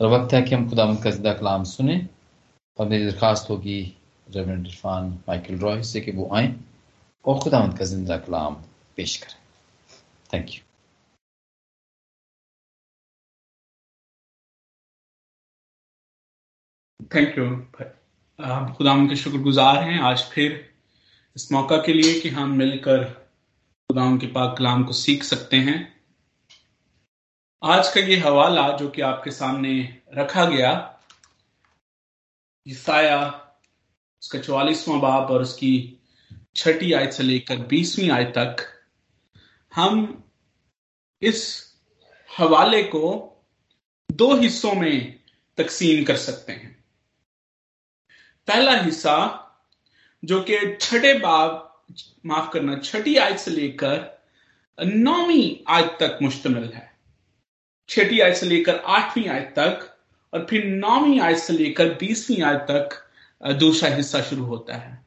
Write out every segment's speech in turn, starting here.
और वक्त है कि हम खुदा का ज़िंदा कलाम सुने और मेरी दरख्वास्त होगी रेवरेंड इरफान माइकल रॉय से कि वो आए और खुदा का ज़िंदा कलाम पेश करें थैंक यू थैंक यू हम खुदा के शुक्रगुजार हैं। आज फिर इस मौका के लिए कि हम मिलकर खुदा के पाक कलाम को सीख सकते हैं। आज का ये हवाला जो कि आपके सामने रखा गया, ईसाया, उसका चौवालीसवां बाप और उसकी छठी आयत से लेकर बीसवीं आयत तक, हम इस हवाले को दो हिस्सों में तकसीम कर सकते हैं। पहला हिस्सा, जो कि छठे बाप माफ़ करना, छठी आयत से लेकर नौवीं आयत तक मुश्तमिल है। छठी आयत से लेकर आठवीं आयत तक और फिर नौवीं आयत से लेकर बीसवीं आयत तक दूसरा हिस्सा शुरू होता है।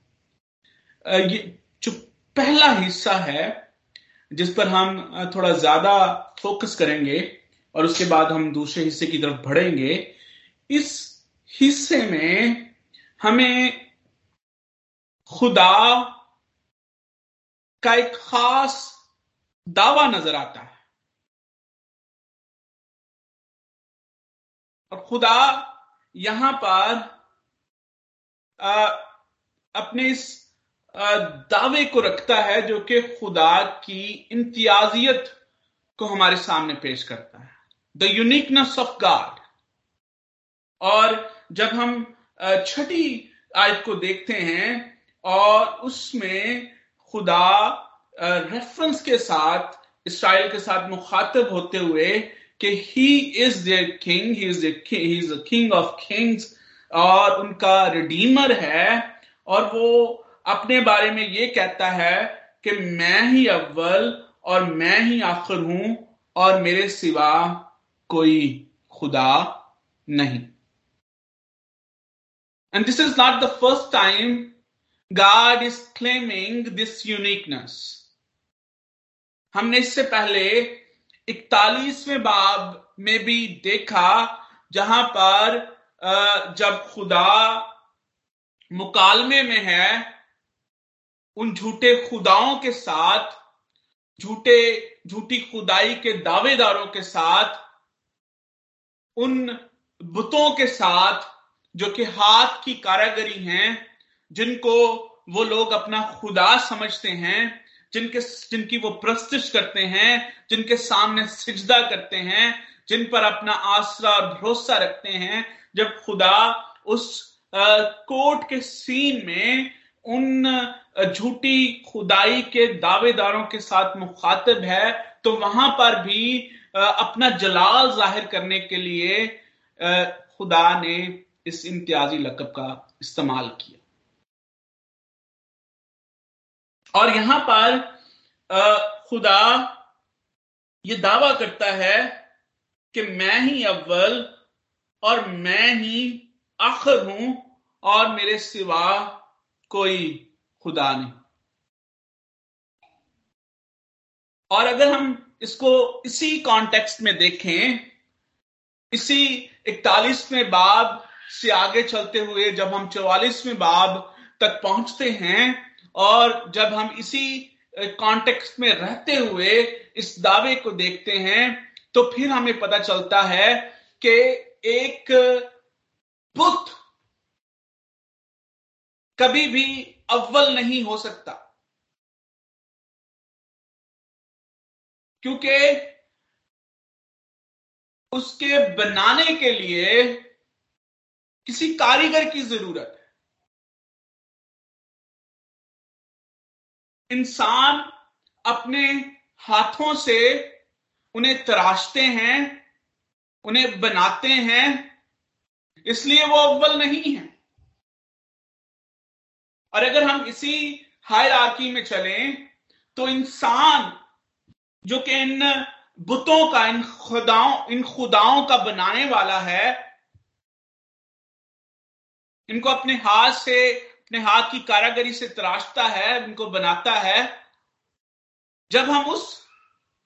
ये जो पहला हिस्सा है, जिस पर हम थोड़ा ज़्यादा फोकस करेंगे और उसके बाद हम दूसरे हिस्से की तरफ़ बढ़ेंगे, इस हिस्से में हमें खुदा का एक खास दावा नज़र आता है। और खुदा यहाँ पर अपने इस दावे को रखता है जो कि खुदा की इम्तियाजियत को हमारे सामने पेश करता है। द यूनिकनेस ऑफ़ गॉड और जब हम छठी आयत को देखते हैं और उसमें खुदा रेफरेंस के साथ, इसराइल के साथ मुखातब होते हुए कि he is the king he is he is the king of kings और उनका रिडीमर है, और वो अपने बारे में ये कहता है कि मैं ही अव्वल और मैं ही आखिर हूँ, और मेरे सिवा कोई खुदा नहीं। And this is not the first time God is claiming this uniqueness हमने इससे पहले इकतालीसवें बाब में भी देखा, जहाँ पर जब खुदा मुकालमे में है, उन झूठे खुदाओं के साथ, झूठे, झूठी खुदाई के दावेदारों के साथ, उन बुतों के साथ, जो कि हाथ की कारागरी हैं, जिनको वो लोग अपना खुदा समझते हैं जिनके, जिनकी वो प्रस्तुत करते हैं, जिनके सामने सिजदा करते हैं, जिन पर अपना आसरा और भरोसा रखते हैं, जब खुदा उस कोर्ट के सीन में उन झूठी खुदाई के दावेदारों के साथ मुखातिब है तो वहाँ पर भी अपना जलाल ज़ाहिर करने के लिए खुदा ने इस इम्तियाजी लकब का इस्तेमाल किया। और यहाँ पर खुदा ये दावा करता है कि मैं ही अव्वल और मैं ही आखिर हूँ और मेरे सिवा कोई खुदा नहीं। और अगर हम इसको इसी कॉन्टेक्स्ट में देखें, इसी इकतालीसवें बाब से आगे चलते हुए जब हम चौवालीसवें बाब तक पहुँचते हैं और जब हम इसी कॉन्टेक्स्ट में रहते हुए इस दावे को देखते हैं तो फिर हमें पता चलता है कि एक बुत कभी भी अव्वल नहीं हो सकता। क्योंकि उसके बनाने के लिए किसी कारीगर की ज़रूरत इंसान अपने हाथों से उन्हें तराशते हैं, उन्हें बनाते हैं, इसलिए वो अव्वल नहीं है। और अगर हम इसी हायरार्की में चलें तो इंसान जो कि इन बुतों का, इन खुदाओं इन खुदाओं का बनाने वाला है, इनको अपने हाथ से अपने हाथ की कारागरी से तराशता है, उनको बनाता है। जब हम उस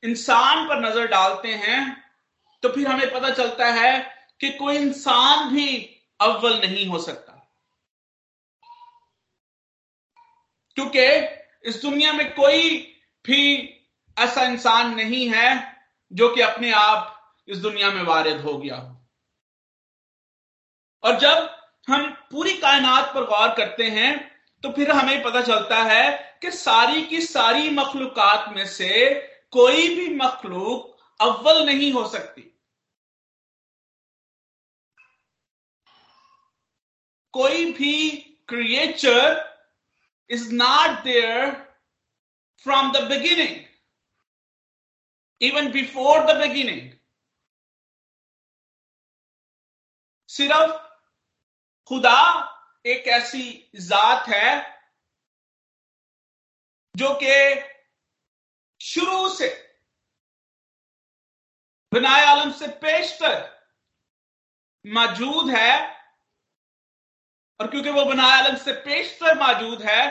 इंसान पर नज़र डालते हैं तो फिर हमें पता चलता है कि कोई इंसान भी अव्वल नहीं हो सकता। क्योंकि इस दुनिया में कोई भी ऐसा इंसान नहीं है जो कि अपने आप इस दुनिया में वारिद हो गया हो। और जब हम पूरी कायनात पर गौर करते हैं तो फिर हमें पता चलता है कि सारी की सारी मखलूकत में से कोई भी मखलूक अव्वल नहीं हो सकती। कोई भी creature is not there from the beginning even before the beginning सिर्फ़ खुदा एक ऐसी जात है जो कि शुरू से बनाए आलम से पेशतर मौजूद है और क्योंकि वो बनाए आलम से पेशतर मौजूद है,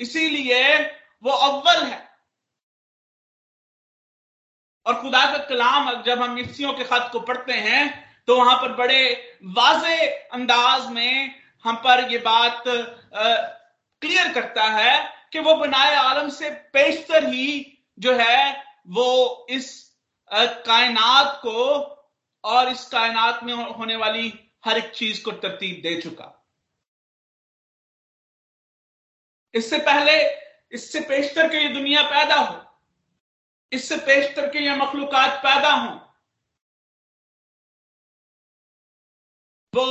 इसीलिए वो अव्वल है। और खुदा का कलाम, जब हम मिस्सियों के खत को पढ़ते हैं तो वहाँ पर बड़े वाजे अंदाज में हम पर ये बात क्लियर करता है कि वो बनाए आलम से पेशतर ही जो है वो इस कायनात को और इस कायनात में होने वाली हर एक चीज़ को तरतीब दे चुका। इससे पहले, इससे पेशतर के ये दुनिया पैदा हो। इससे पेशतर के ये मखलूकत पैदा हों। वो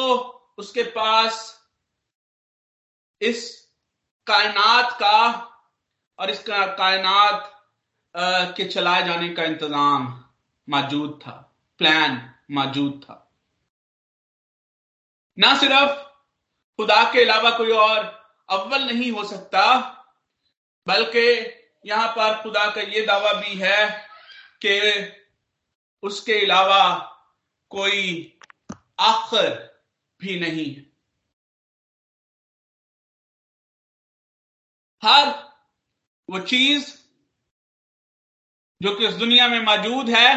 उसके पास इस कायनात का और इस कायनात के चलाए जाने का इंतज़ाम मौजूद था प्लान मौजूद था। ना सिर्फ़ खुदा के अलावा कोई और अव्वल नहीं हो सकता, बल्कि यहाँ पर खुदा का यह दावा भी है कि उसके अलावा कोई आखिर भी नहीं है। हर वो चीज़ जो कि इस दुनिया में मौजूद है,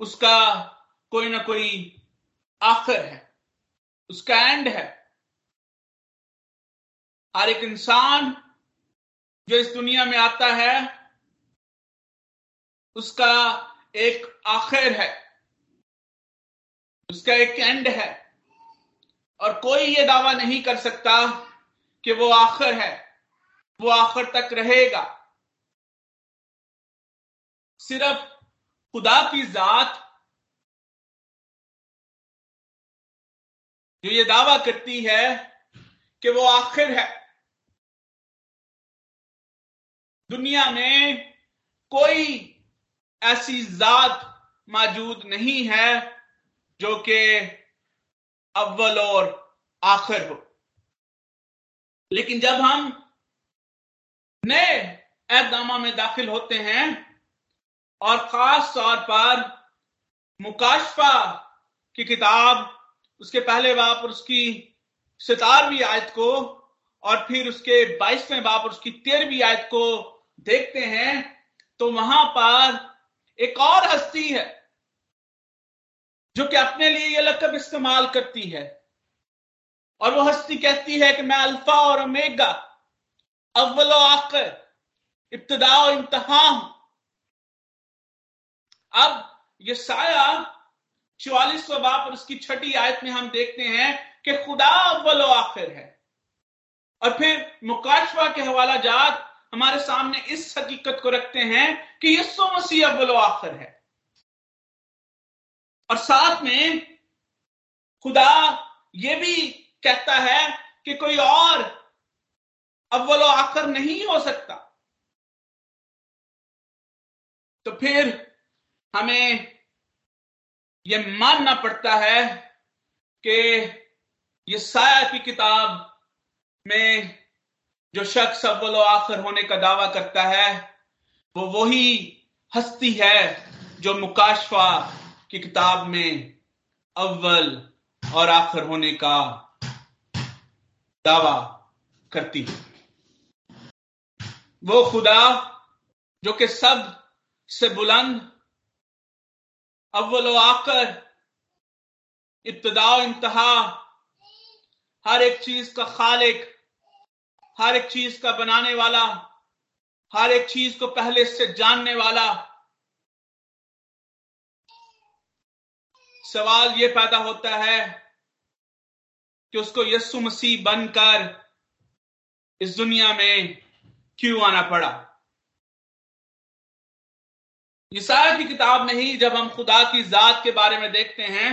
उसका कोई ना कोई आखिर है, उसका एंड है। हर एक इंसान जो इस दुनिया में आता है, उसका एक आखिर है। उसका एक एंड है। और कोई ये दावा नहीं कर सकता कि वो आखिर है। वो आखिर तक रहेगा। सिर्फ़ खुदा की जात जो ये दावा करती है कि वो आखिर है। दुनिया में कोई ऐसी जात मौजूद नहीं है जो कि अव्वल और आखिर हो। लेकिन जब हम नए एहदामा में दाखिल होते हैं और खास तौर पर मुकाशफा की किताब, उसके पहले बाप और उसकी सितारवीं आयत को और फिर उसके बाईसवें बाप और उसकी तेरहवीं आयत को देखते हैं तो वहाँ पर एक और हस्ती है। जो कि अपने लिए यह लकब इस्तेमाल करती है। और वो हस्ती कहती है कि मैं अल्फ़ा और अमेगा अव्वल आकर इब्तदा और इंतहा हूँ। अब ये साया चौवालीस बाप और उसकी छठी आयत में हम देखते हैं कि खुदा अव्वल आखिर है। और फिर मुकाशवा के हवाला जात हमारे सामने इस हकीकत को रखते हैं कि यस्सु मसीह अव्वल आखिर है। और साथ में खुदा ये भी कहता है कि कोई और अव्वल आखिर नहीं हो सकता। तो फिर हमें यह मानना पड़ता है कि ये साया की किताब में जो शख्स अव्वल आखिर होने का दावा करता है, वो वही हस्ती है जो मुकाशफा की किताब में अव्वल और आखिर होने का दावा करती है। वो खुदा जो कि सबसे बुलंद, अव्वल आकर इब्तदा इंतहा, हर एक चीज़ का खालिक, हर एक चीज़ का बनाने वाला, हर एक चीज़ को पहले से जानने वाला सवाल यह पैदा होता है कि उसको यस्सु मसीह बनकर इस दुनिया में क्यों आना पड़ा? ईसाया की किताब में ही जब हम खुदा की जात के बारे में देखते हैं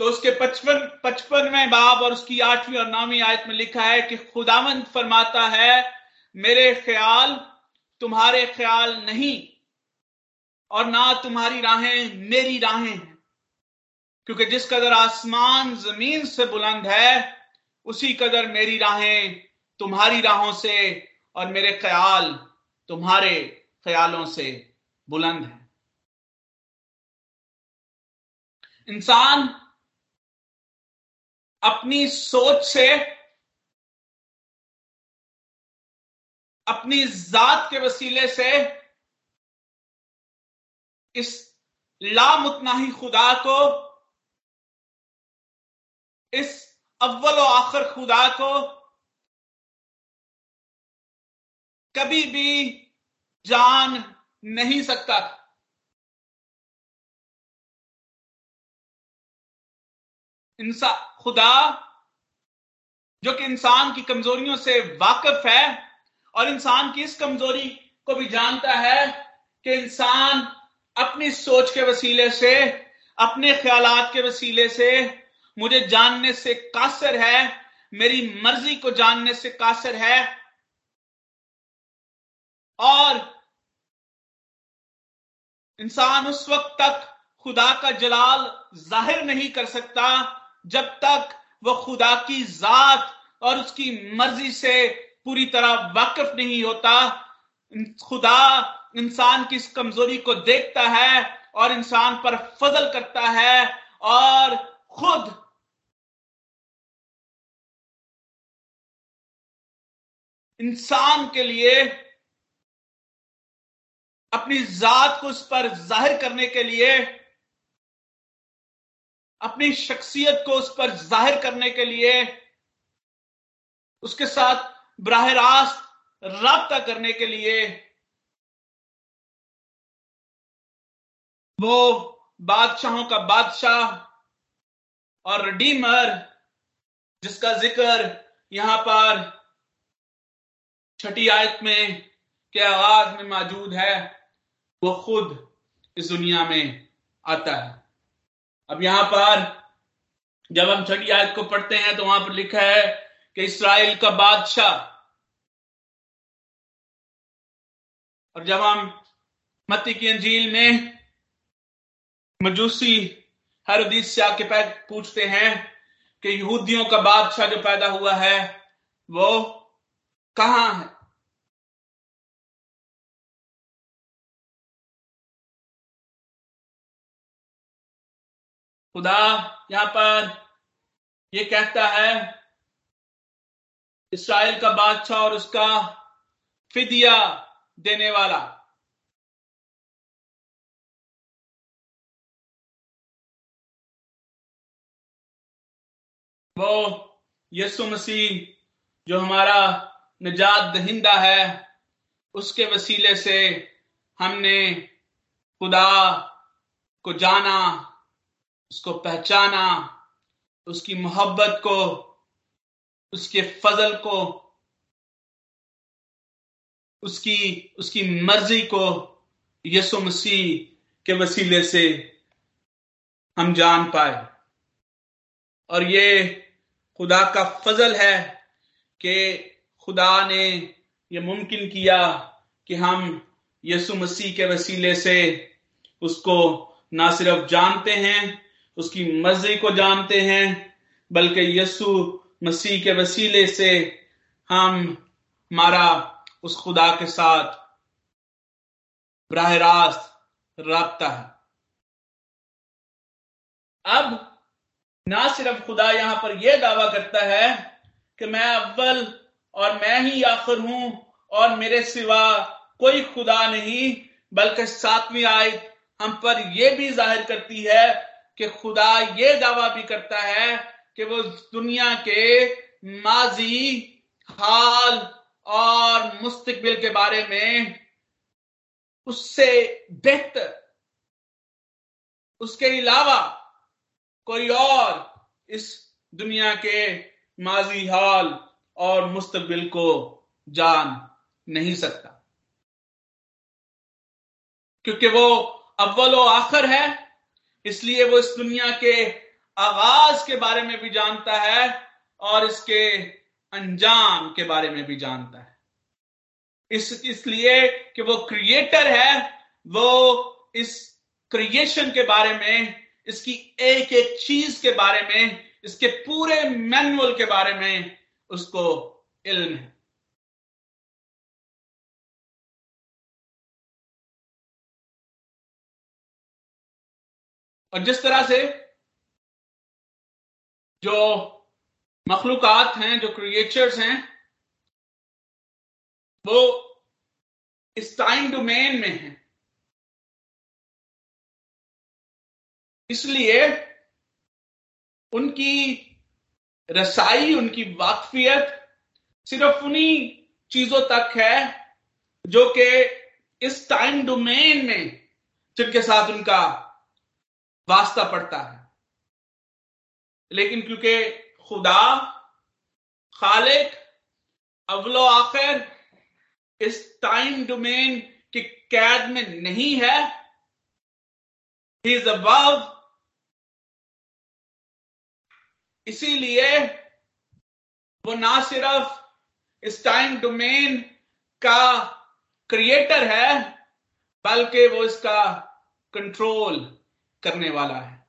तो उसके पचपन, पचपनवें बाब और उसकी आठवीं और नौवीं आयत में लिखा है कि खुदावंत फरमाता है, मेरे ख्याल, तुम्हारे ख्याल नहीं। और ना तुम्हारी राहें, मेरी राहें हैं। क्योंकि जिस कदर आसमान ज़मीन से बुलंद है, उसी कदर मेरी राहें तुम्हारी राहों से और मेरे ख्याल तुम्हारे ख्यालों से बुलंद है। इंसान अपनी सोच से, अपनी जात के वसीले से इस लामुतनाही खुदा को, इस अव्वल आखिर खुदा को कभी भी जान नहीं सकता। इंसान खुदा, जो कि इंसान की कमजोरियों से वाकिफ है और इंसान की इस कमज़ोरी को भी जानता है कि इंसान अपनी सोच के वसीले से, अपने ख्याल के वसीले से, मुझे जानने से कासर है, मेरी मर्ज़ी को जानने से कासर है। और इंसान उस वक्त तक खुदा का जलाल ज़ाहिर नहीं कर सकता, जब तक वह खुदा की जात और उसकी मर्ज़ी से पूरी तरह वाकिफ नहीं होता। खुदा इंसान की इस कमज़ोरी को देखता है और इंसान पर फजल करता है और खुद इंसान के लिए अपनी जात को उस पर ज़ाहिर करने के लिए, अपनी शख्सियत को उस पर ज़ाहिर करने के लिए, उसके साथ बराह रास्त रबता करने के लिए वो बादशाहों का बादशाह और रिडीमर जिसका ज़िक्र यहाँ पर छठी आयत में के आगाज़ में मौजूद है, वो खुद इस दुनिया में आता है। अब यहाँ पर जब हम छठी आयत को पढ़ते हैं तो वहाँ पर लिखा है कि इसराइल का बादशाह, और जब हम मत्ती की अंजील में मजूसी हर हदीस से आके पूछते हैं कि यहूदियों का बादशाह जो पैदा हुआ है, वो कहाँ है? खुदा यहाँ पर ये कहता है, इसराइल का बादशाह और उसका फिदिया देने वाला। वो यसु मसीह जो हमारा निजात दहिंदा है, उसके वसीले से हमने खुदा को जाना, उसको पहचाना, उसकी मोहब्बत को, उसके फजल को, उसकी उसकी मर्ज़ी को यसु मसीह के वसीले से हम जान पाए। और ये खुदा का फजल है कि खुदा ने यह मुमकिन किया कि हम यसु मसीह के वसीले से उसको ना सिर्फ़ जानते हैं, उसकी मर्ज़ी को जानते हैं, बल्कि यसु मसीह के वसीले से हम हमारा उस खुदा के साथ बराह रास्त रबता है। अब ना सिर्फ़ खुदा यहाँ पर यह दावा करता है कि मैं अव्वल और मैं ही आखिर हूँ और मेरे सिवा कोई खुदा नहीं, बल्कि सातवीं आयत हम पर यह भी ज़ाहिर करती है कि खुदा ये दावा भी करता है कि वो दुनिया के माजी, हाल और मुस्तकबिल के बारे में उससे बेहतर, उसके अलावा कोई और इस दुनिया के माजी हाल और मुस्तबिल को जान नहीं सकता। क्योंकि वो अव्वल आखिर है, इसलिए वो इस दुनिया के आगाज़ के बारे में भी जानता है और इसके अंजाम के बारे में भी जानता है। इस, इसलिए कि वो क्रिएटर है, वो इस क्रिएशन के बारे में इसकी एक एक चीज़ के बारे में, इसके पूरे मैनुअल के बारे में उसको इल्म है। और जिस तरह से जो मखलूकत हैं, जो क्रिएचर्स हैं, वो इस टाइम डोमेन में हैं। इसलिए उनकी रसाई, उनकी वाकफियत सिर्फ़ उन्हीं चीज़ों तक है जो कि इस टाइम डोमेन में जिनके साथ उनका वास्ता पड़ता है। लेकिन क्योंकि खुदा, खालिक अवलो आखिर इस टाइम डोमेन की कैद में नहीं है ही इज़ अबव इसीलिए वो ना सिर्फ़ इस टाइम डोमेन का क्रिएटर है, बल्कि वो इसका कंट्रोल करने वाला है।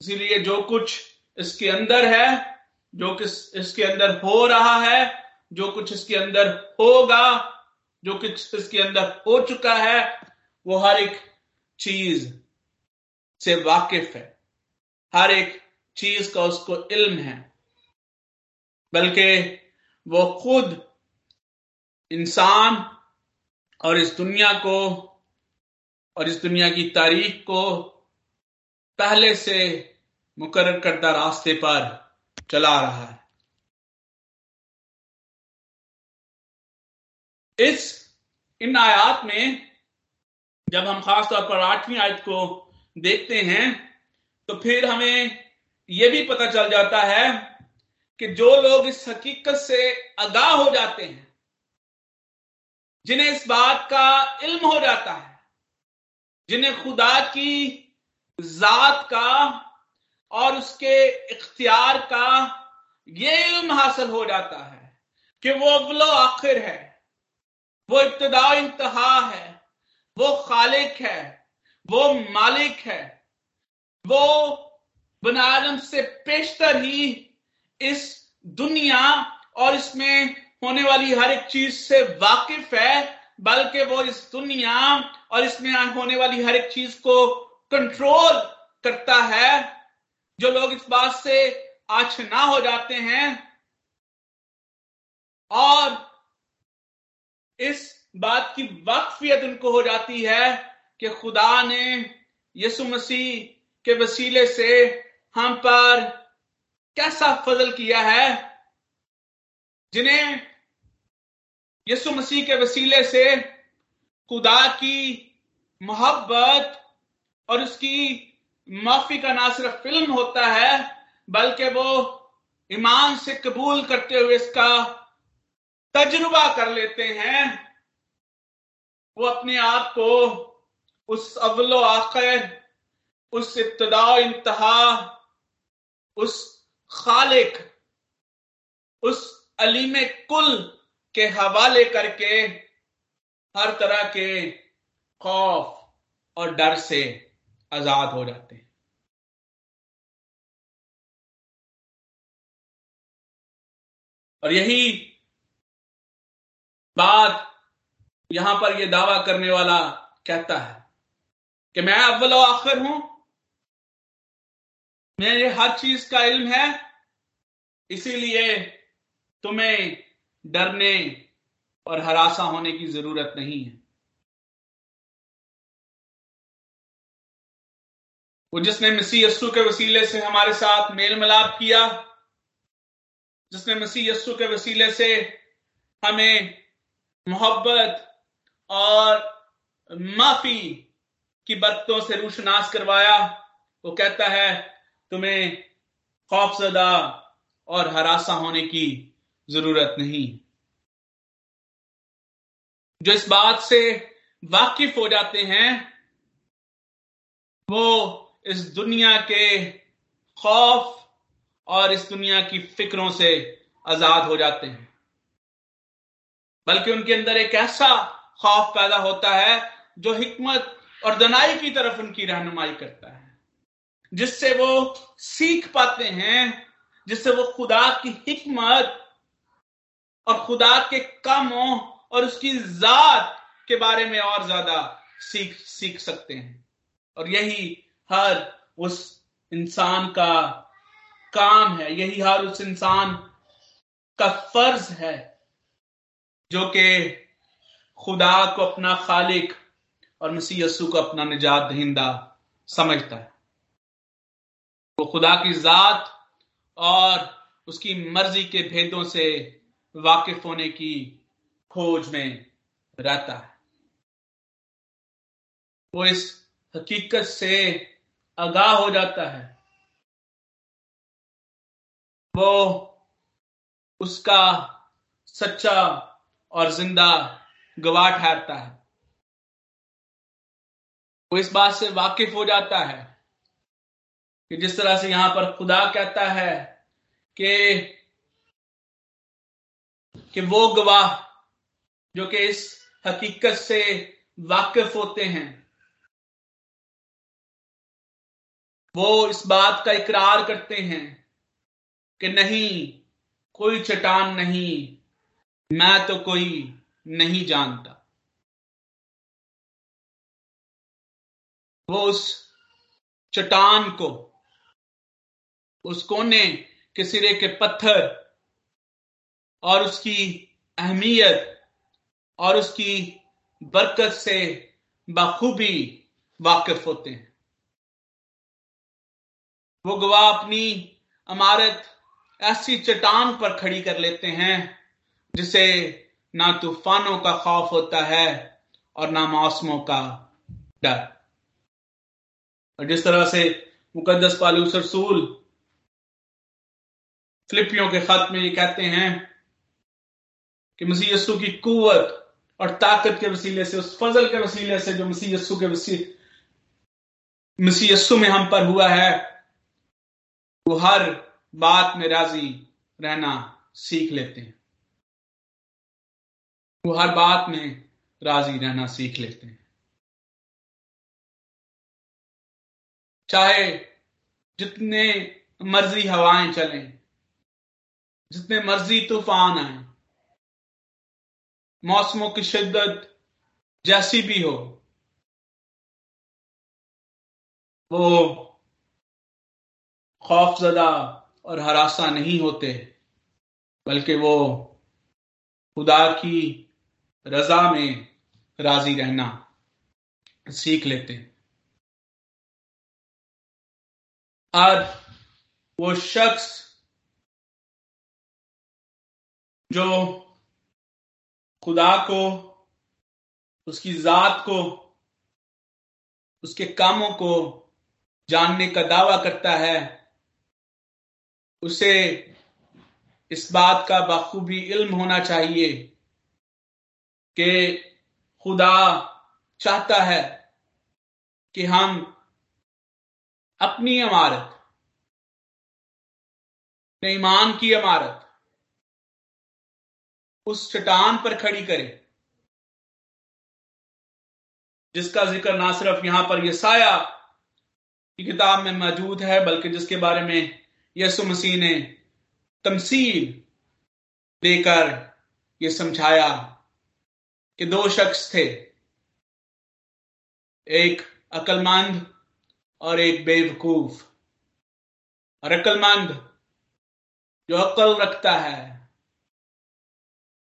इसीलिए जो कुछ इसके अंदर है, जो किस इसके अंदर हो रहा है, जो कुछ इसके अंदर होगा, जो कुछ इसके अंदर हो चुका है, वो हर एक चीज़ से वाकिफ है। हर एक चीज़ का उसको इल्म है, बल्कि वो खुद इंसान और इस दुनिया को और इस दुनिया की तारीख को पहले से मुकर करदा रास्ते पर चला रहा है। इस, इन आयात में जब हम खासतौर पर आठवीं आयत को देखते हैं तो फिर हमें यह भी पता चल जाता है कि जो लोग इस हकीकत से आगाह हो जाते हैं, जिन्हें इस बात का इल्म हो जाता है, जिन्हें खुदा की जात का और उसके इख्तियार का ये इल्म हासिल हो जाता है कि वो अव्वलो आखिर है, वो इब्तदा इंतहा है, वो खालिक है, वो मालिक है वो बन आदम से पेशतर ही इस दुनिया और इसमें होने वाली हर एक चीज़ से वाकिफ है, बल्कि वो इस दुनिया और इसमें होने वाली हर एक चीज़ को कंट्रोल करता है। जो लोग इस बात से आछना हो जाते हैं और इस बात की वाकफियत उनको हो जाती है कि खुदा ने यसु मसीह के वसीले से हम पर कैसा फजल किया है? जिन्हें यसु मसीह के वसीले से खुदा की मोहब्बत और उसकी माफ़ी का ना सिर्फ़ फ़िल्म होता है, बल्कि वो ईमान से कबूल करते हुए इसका तजुर्बा कर लेते हैं। वो अपने आप को उस अव्वलो आखिर उस इब्तदा इंतहा, उस खालिक, उस अलीम कुल के हवाले करके हर तरह के खौफ और डर से आज़ाद हो जाते हैं। और यही बात यहाँ पर यह दावा करने वाला कहता है कि मैं अव्वल आखिर हूँ मेरे हर चीज़ का इल्म है, इसीलिए तुम्हें डरने और हरासा होने की ज़रूरत नहीं है। वो जिसने मसीह यस्सु के वसीले से हमारे साथ मेल मिलाप किया, जिसने मसीह यस्सु के वसीले से हमें मोहब्बत और माफ़ी की बरतों से रूशनास करवाया, वो कहता है तुम्हें खौफजदा और हरासा होने की ज़रूरत नहीं। जो इस बात से वाकिफ हो जाते हैं, वो इस दुनिया के खौफ और इस दुनिया की फिक्रों से आज़ाद हो जाते हैं। बल्कि उनके अंदर एक ऐसा खौफ पैदा होता है, जो हिकमत और दनाई की तरफ़ उनकी रहनुमाई करता है। जिससे वो सीख पाते हैं, जिससे वो खुदा की हिकमत और खुदा के कामों और उसकी जात के बारे में और ज़्यादा सीख सीख सकते हैं। और यही हर उस इंसान का काम है, यही हर उस इंसान का फ़र्ज़ है, जो कि खुदा को अपना खालिक और मसीह यसु को अपना निजात दहिंदा समझता है। वो खुदा की जात और उसकी मर्ज़ी के भेदों से वाकिफ होने की खोज में रहता है। वो इस हकीकत से आगाह हो जाता है। वो उसका सच्चा और ज़िंदा गवाह ठहरता है। वो इस बात से वाकिफ हो जाता है कि जिस तरह से यहाँ पर खुदा कहता है कि कि वो गवाह जो कि इस हकीकत से वाकिफ होते हैं, वो इस बात का इकरार करते हैं कि नहीं, कोई चट्टान नहीं, मैं तो कोई नहीं जानता। वो उस चट्टान को उस कोने के सिरे के पत्थर और उसकी अहमियत और उसकी बरकत से बखूबी वाकिफ होते हैं। वो गवाह अपनी अमारत ऐसी चट्टान पर खड़ी कर लेते हैं, जिसे ना तूफानों का खौफ होता है और ना मौसमों का डर। और जिस तरह से मुकदस पालूस रसूल फिलिपियों के खत में ये कहते हैं कि मसीह यस्सु की कुवत और ताकत के वसीले से, उस फजल के वसीले से जो मसीह यस्सु के वसीले मसीह यस्सु में हम पर हुआ है, वो हर बात में राज़ी रहना सीख लेते हैं। वो हर बात में राज़ी रहना सीख लेते हैं। चाहे जितने मर्ज़ी हवाएँ चलें जितने मर्ज़ी तूफ़ान आए, मौसमों की शिद्दत जैसी भी हो, वो खौफजदा और हरासा नहीं होते, बल्कि वो खुदा की रजा में राज़ी रहना सीख लेते और वो शख्स जो खुदा को, उसकी जात को, उसके कामों को जानने का दावा करता है, उसे इस बात का बखूबी इल्म होना चाहिए कि खुदा चाहता है कि हम अपनी इमारत ईमान की इमारत उस चट्टान पर खड़ी करें, जिसका ज़िक्र ना सिर्फ़ यहाँ पर यसाया की किताब में मौजूद है, बल्कि जिसके बारे में यसु मसीह ने तमसील देकर यह समझाया कि दो शख्स थे, एक अकलमंद और एक बेवकूफ़। और अकलमंद जो अकल रखता है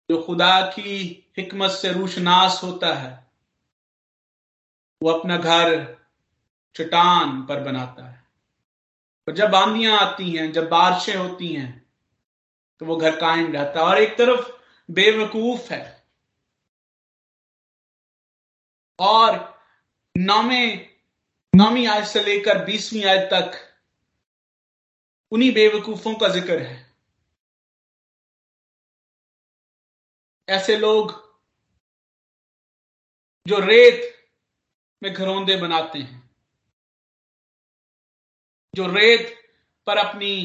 जो खुदा की हिकमत से रूशनास होता है, वो अपना घर चट्टान पर बनाता है। और जब आंधियाँ आती हैं, जब बारिशें होती हैं तो वो घर कायम रहता है। और एक तरफ़ बेवकूफ़ है। और नौवे, नौवीं आयत से लेकर बीसवीं आयत तक उन्हीं बेवकूफों का ज़िक्र है। ऐसे लोग जो रेत में घरौंदे बनाते हैं, जो रेत पर अपनी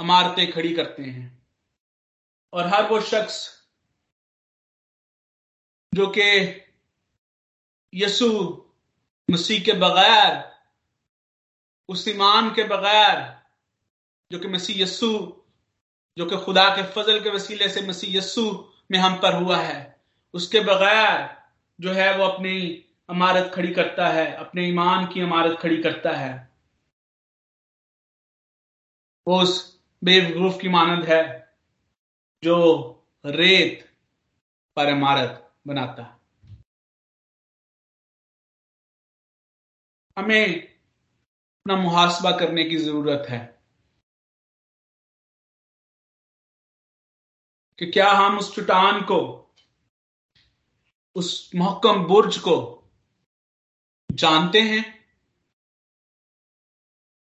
इमारतें खड़ी करते हैं, और हर वो शख्स जो कि यसु मसीह के बगैर, उस ईमान के बगैर, जो कि मसीह यस्सु जो कि खुदा के फजल के वसीले से मसीह यस्सु में हम पर हुआ है। उसके बगैर जो है वो अपनी इमारत खड़ी करता है, अपने ईमान की इमारत खड़ी करता है। वो उस बेवकूफ़ की मानद है जो रेत पर इमारत बनाता हमें अपना मुहासबा करने की ज़रूरत है। कि क्या हम उस चट्टान को, उस महकम बुर्ज को जानते हैं,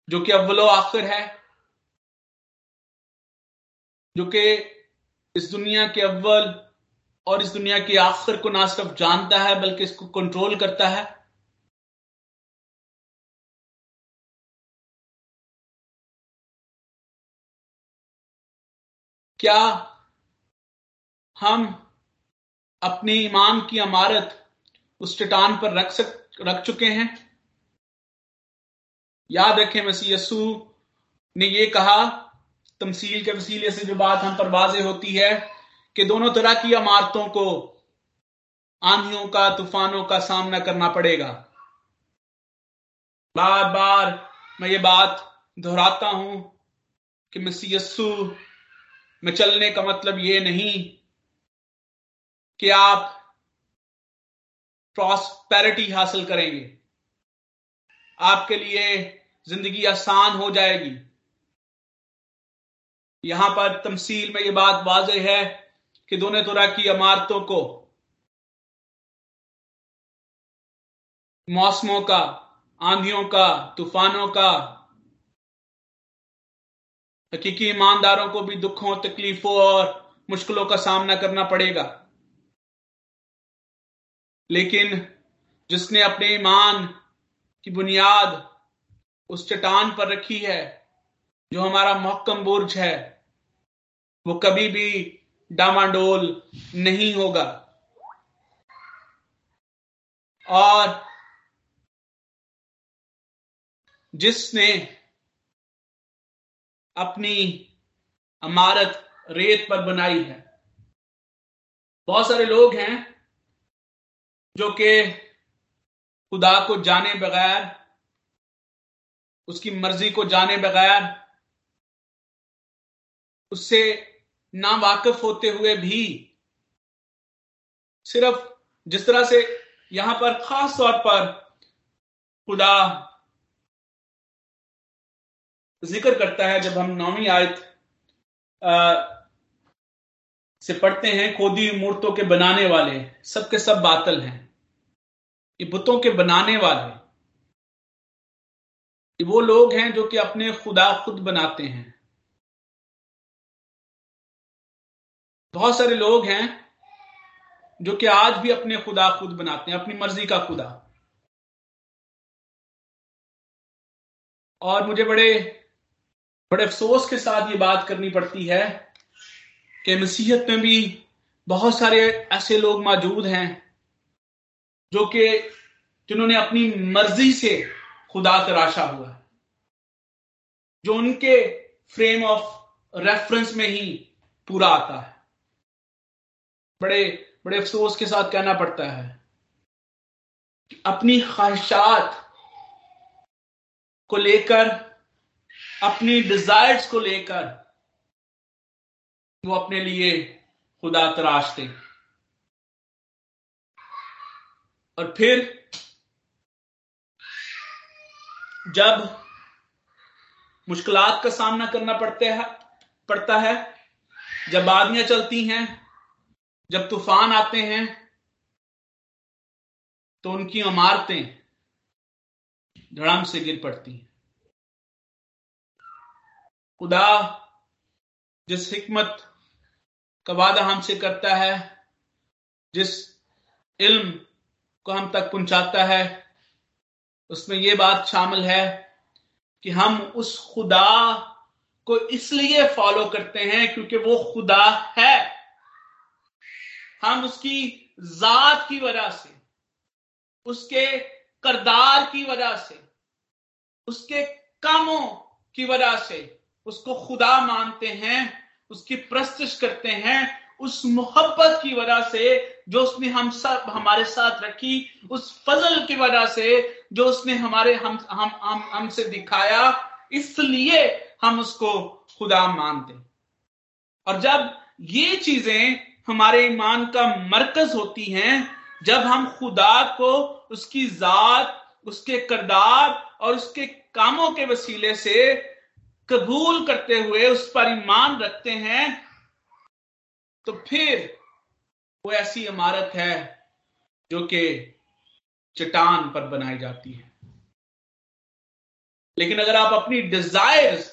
जो कि अव्वलो आखिर है, जो कि इस दुनिया के अव्वल और इस दुनिया के आखिर को ना सिर्फ़ जानता है, बल्कि इसको कंट्रोल करता है? क्या हम अपने ईमान की इमारत उस चट्टान पर रख सक, रख चुके हैं। याद रखें मसीह यसू ने ये कहा, तमसील के वसीले से जो बात हम पर वाजे होती है कि दोनों तरह की इमारतों को आंधियों का, तूफानों का सामना करना पड़ेगा। बार बार मैं ये बात दोहराता हूँ कि मसीह यस्सु में चलने का मतलब ये नहीं कि आप प्रॉस्पेरिटी हासिल करेंगे। आपके लिए ज़िंदगी आसान हो जाएगी। यहाँ पर तमसील में यह बात वाज है कि दोनों तरह की इमारतों को, मौसमों का, आंधियों का, तूफानों का, हकीकी ईमानदारों को भी दुखों, तकलीफों और मुश्किलों का सामना करना पड़ेगा। लेकिन जिसने अपने ईमान की बुनियाद उस चट्टान पर रखी है, जो हमारा मोहकम बुर्ज है, वो कभी भी डामाडोल नहीं होगा। और जिसने अपनी इमारत रेत पर बनाई है, बहुत सारे लोग हैं जो कि खुदा को जाने बगैर, उसकी मर्ज़ी को जाने बगैर, उससे ना वाकिफ होते हुए भी सिर्फ़ जिस तरह से यहाँ पर खास तौर पर खुदा ज़िक्र करता है, जब हम नौवीं आयत से पढ़ते हैं, खोदी मूर्तों के बनाने वाले, सबके सब बातल हैं। ये बुतों के बनाने वाले। ये वो लोग हैं जो कि अपने खुदा खुद बनाते हैं। बहुत सारे लोग हैं जो कि आज भी अपने खुदा खुद बनाते हैं, अपनी मर्ज़ी का खुदा। और मुझे बड़े बड़े अफसोस के साथ ये बात करनी पड़ती है कि मसीहत में भी बहुत सारे ऐसे लोग मौजूद हैं जो कि जिन्होंने अपनी मर्ज़ी से खुदा तराशा हुआ है, जो उनके फ्रेम ऑफ़ रेफरेंस में ही पूरा आता है। बड़े बड़े अफसोस के साथ कहना पड़ता है कि अपनी ख्वाहिशात को लेकर, अपनी डिजायर्स को लेकर वो अपने लिए खुदा तराशते और फिर जब मुश्किलात का सामना करना पड़ते है, पड़ता है, जब आदमियाँ चलती हैं, जब तूफ़ान आते हैं तो उनकी इमारतें धड़ाम से गिर पड़ती हैं। खुदा जिस हिकमत का वादा हमसे करता है, जिस इल्म को हम तक पहुंचाता है। उसमें यह बात शामिल है कि हम उस खुदा को इसलिए फॉलो करते हैं क्योंकि वो खुदा है। हम उसकी जात की वजह से, उसके करदार की वजह से, उसके कामों की वजह से उसको खुदा मानते हैं, उसकी प्रस्तुत करते हैं, उस मोहब्बत की वजह से जो उसने हम सब हमारे साथ रखी, उस फजल की वजह से जो उसने हमारे, हम हम हम, हमसे दिखाया, इसलिए हम उसको खुदा मानते और जब ये चीज़ें हमारे ईमान का मरकज होती हैं, जब हम खुदा को उसकी जात, उसके करदार और उसके कामों के वसीले से कबूल करते हुए उस पर ईमान रखते हैं तो फिर वो ऐसी इमारत है जो कि चट्टान पर बनाई जाती है। लेकिन अगर आप अपनी डिजायर्स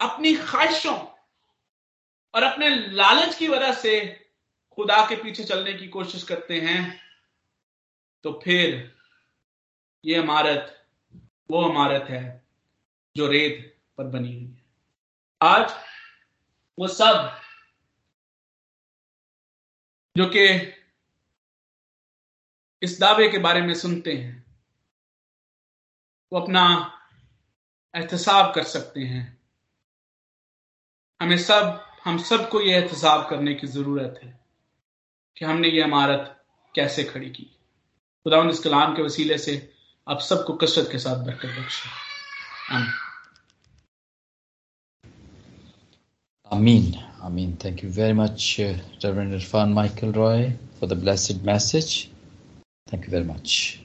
अपनी ख्वाहिशों और अपने लालच की वजह से खुदा के पीछे चलने की कोशिश करते हैं तो फिर ये इमारत, वो इमारत है जो रेत पर बनी हुई है। आज वो सब जो कि इस दावे के बारे में सुनते हैं, वो अपना एहतसाब कर सकते हैं। हमें सब, हम सबको ये एहतसाब करने की ज़रूरत है कि हमने ये इमारत कैसे खड़ी की। खुदा इस कलाम के वसीले से आप सबको कसरत के साथ बरकत बख्शे। Amin. mean, Thank you very much, uh, Reverend Irfan Michael Roy, for the blessed message. Thank you very much.